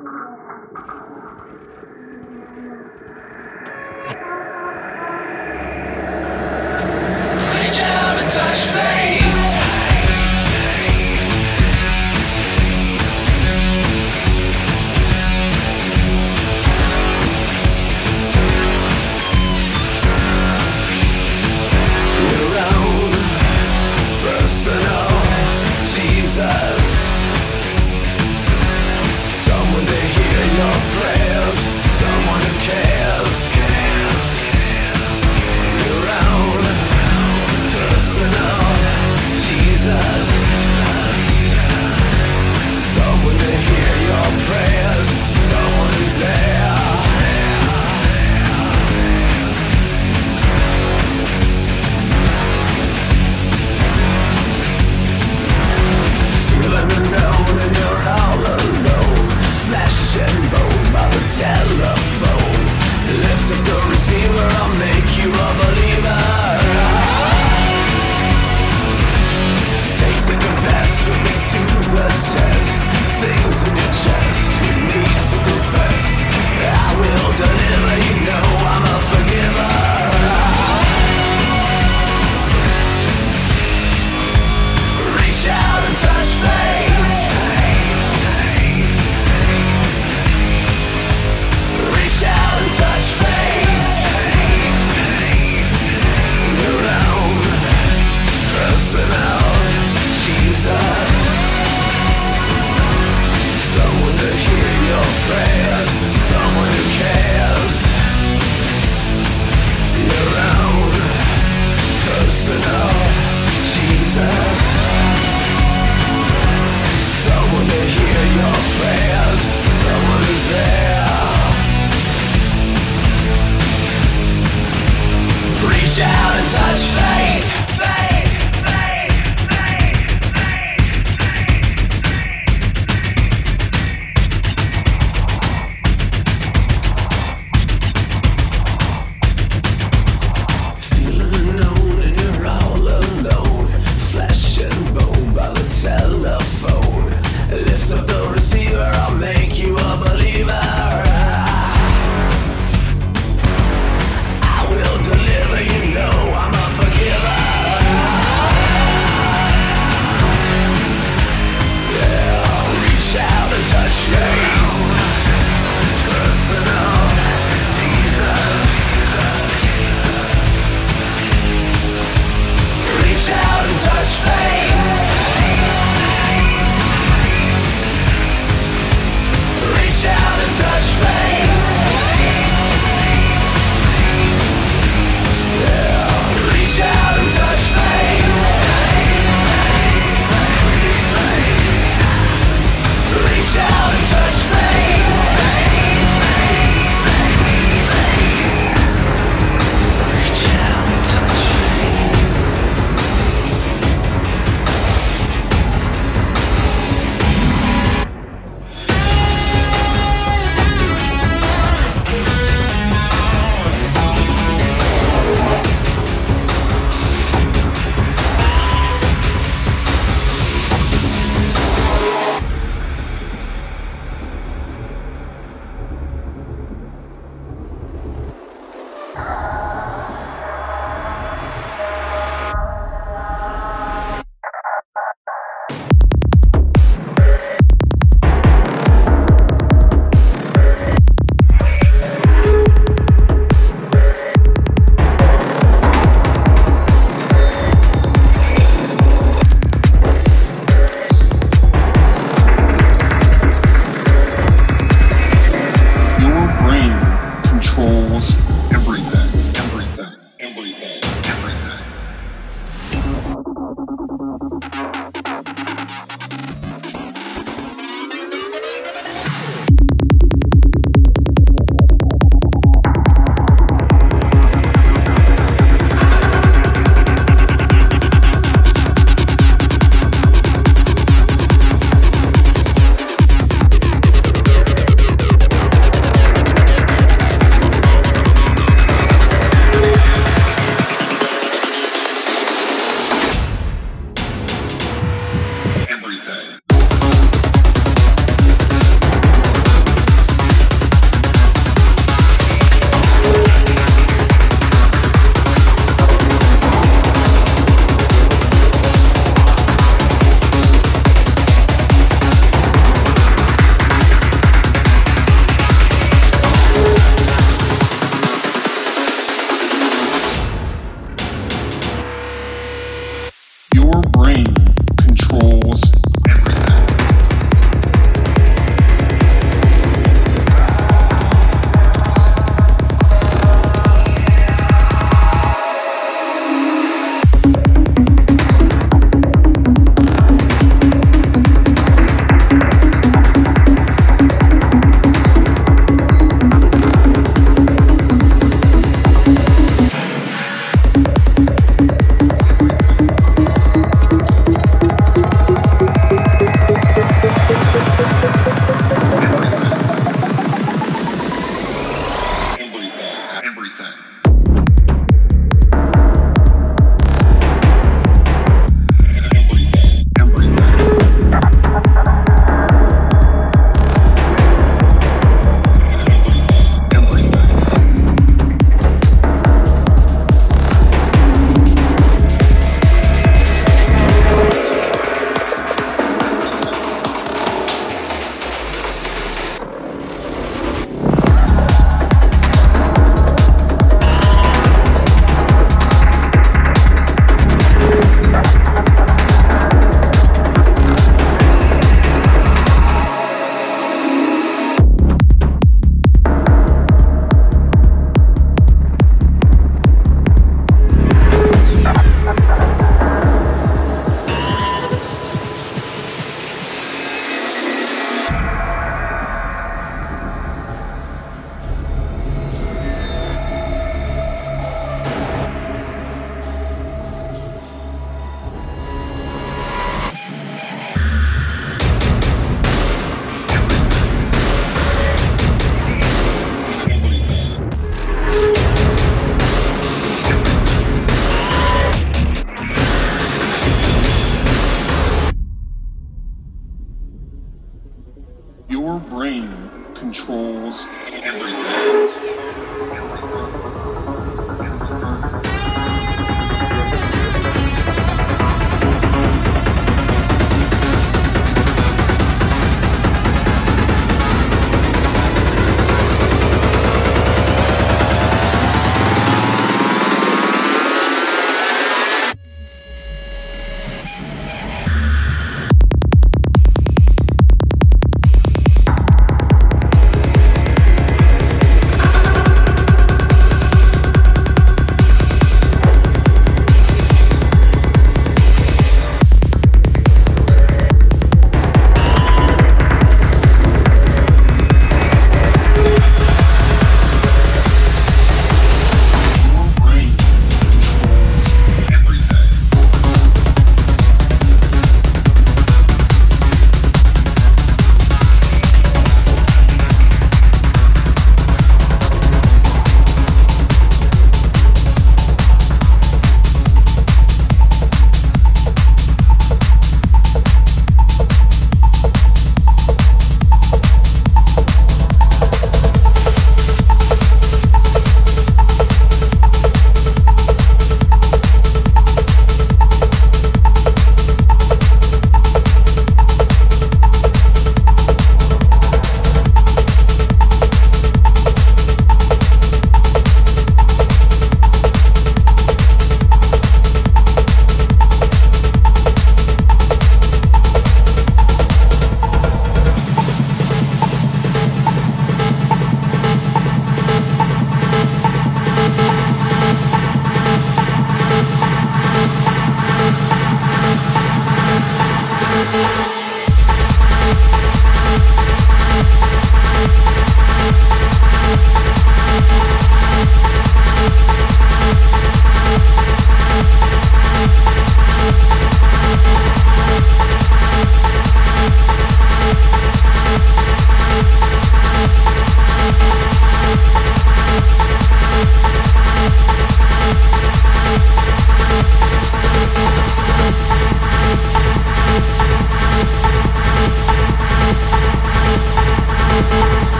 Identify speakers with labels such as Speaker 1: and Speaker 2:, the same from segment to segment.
Speaker 1: Feeling the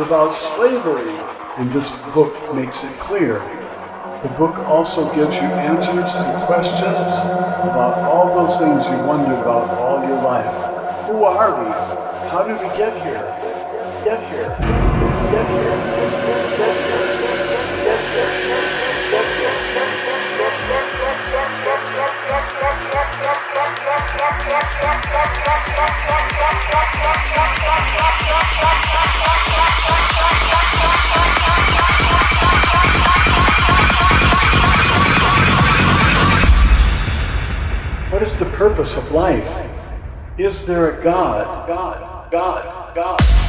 Speaker 2: about slavery, and this book makes it clear. The book also gives you answers to questions about all those things you wondered about all your life. Who are we? How did we get here? Get here. Get here. Get here. What is the purpose of life? Is there a God? God, God, God.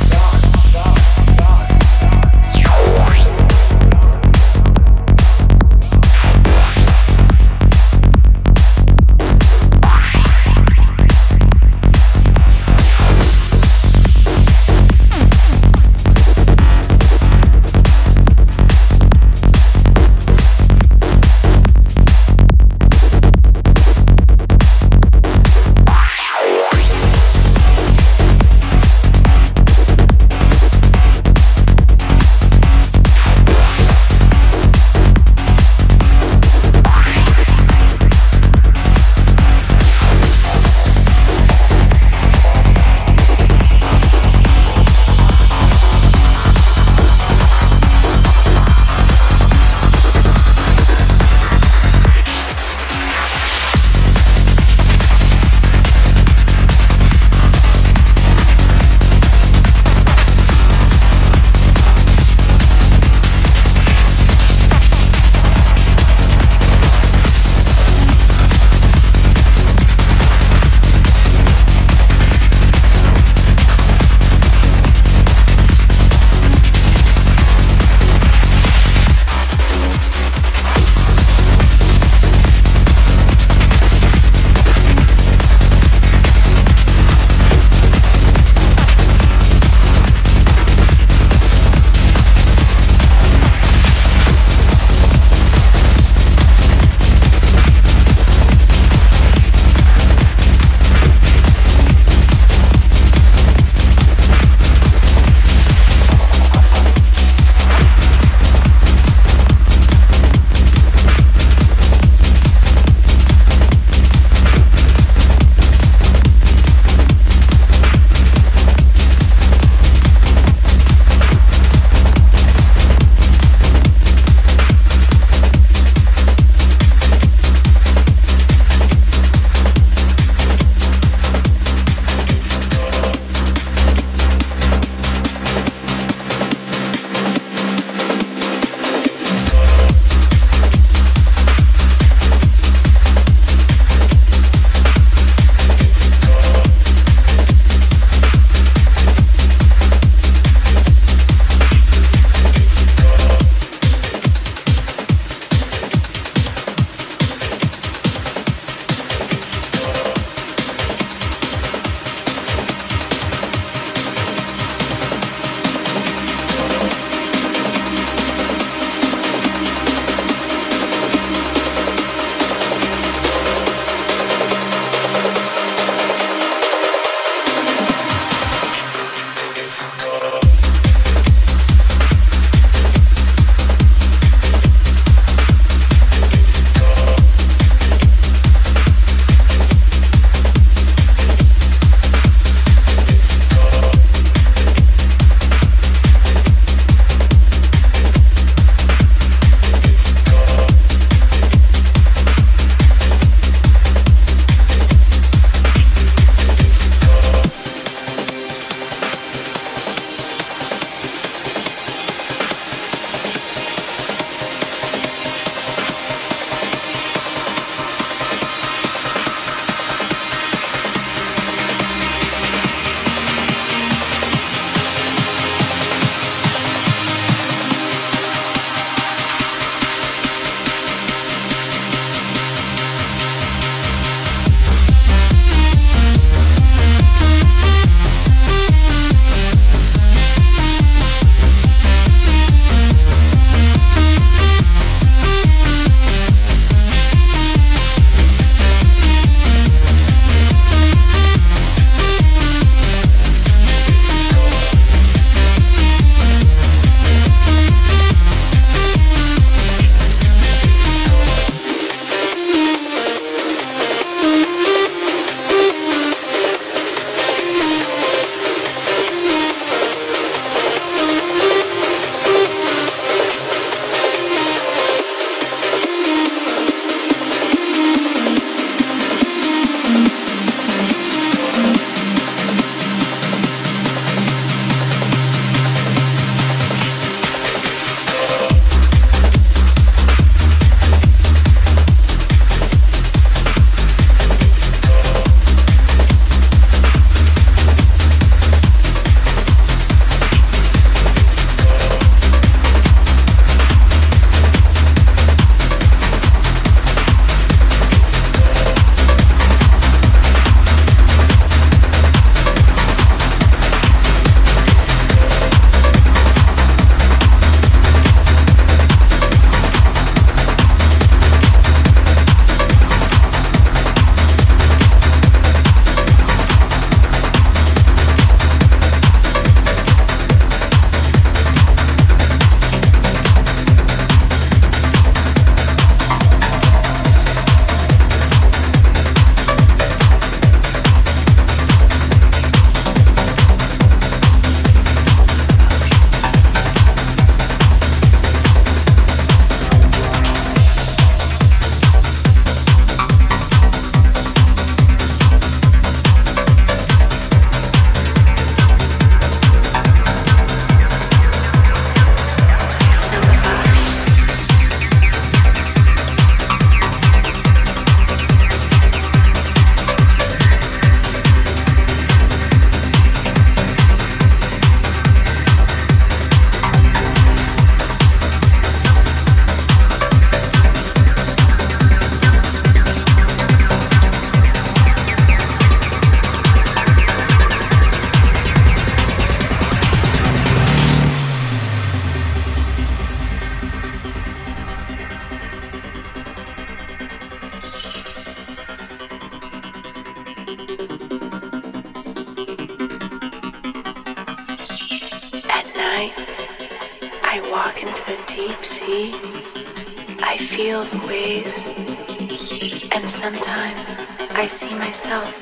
Speaker 3: Myself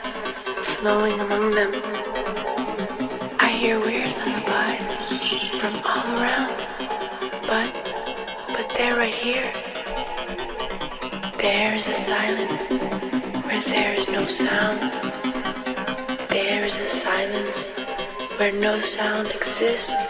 Speaker 3: flowing among them. I hear weird lullabies from all around, but but they're right here. There's a silence where there is no sound. There's a silence where no sound exists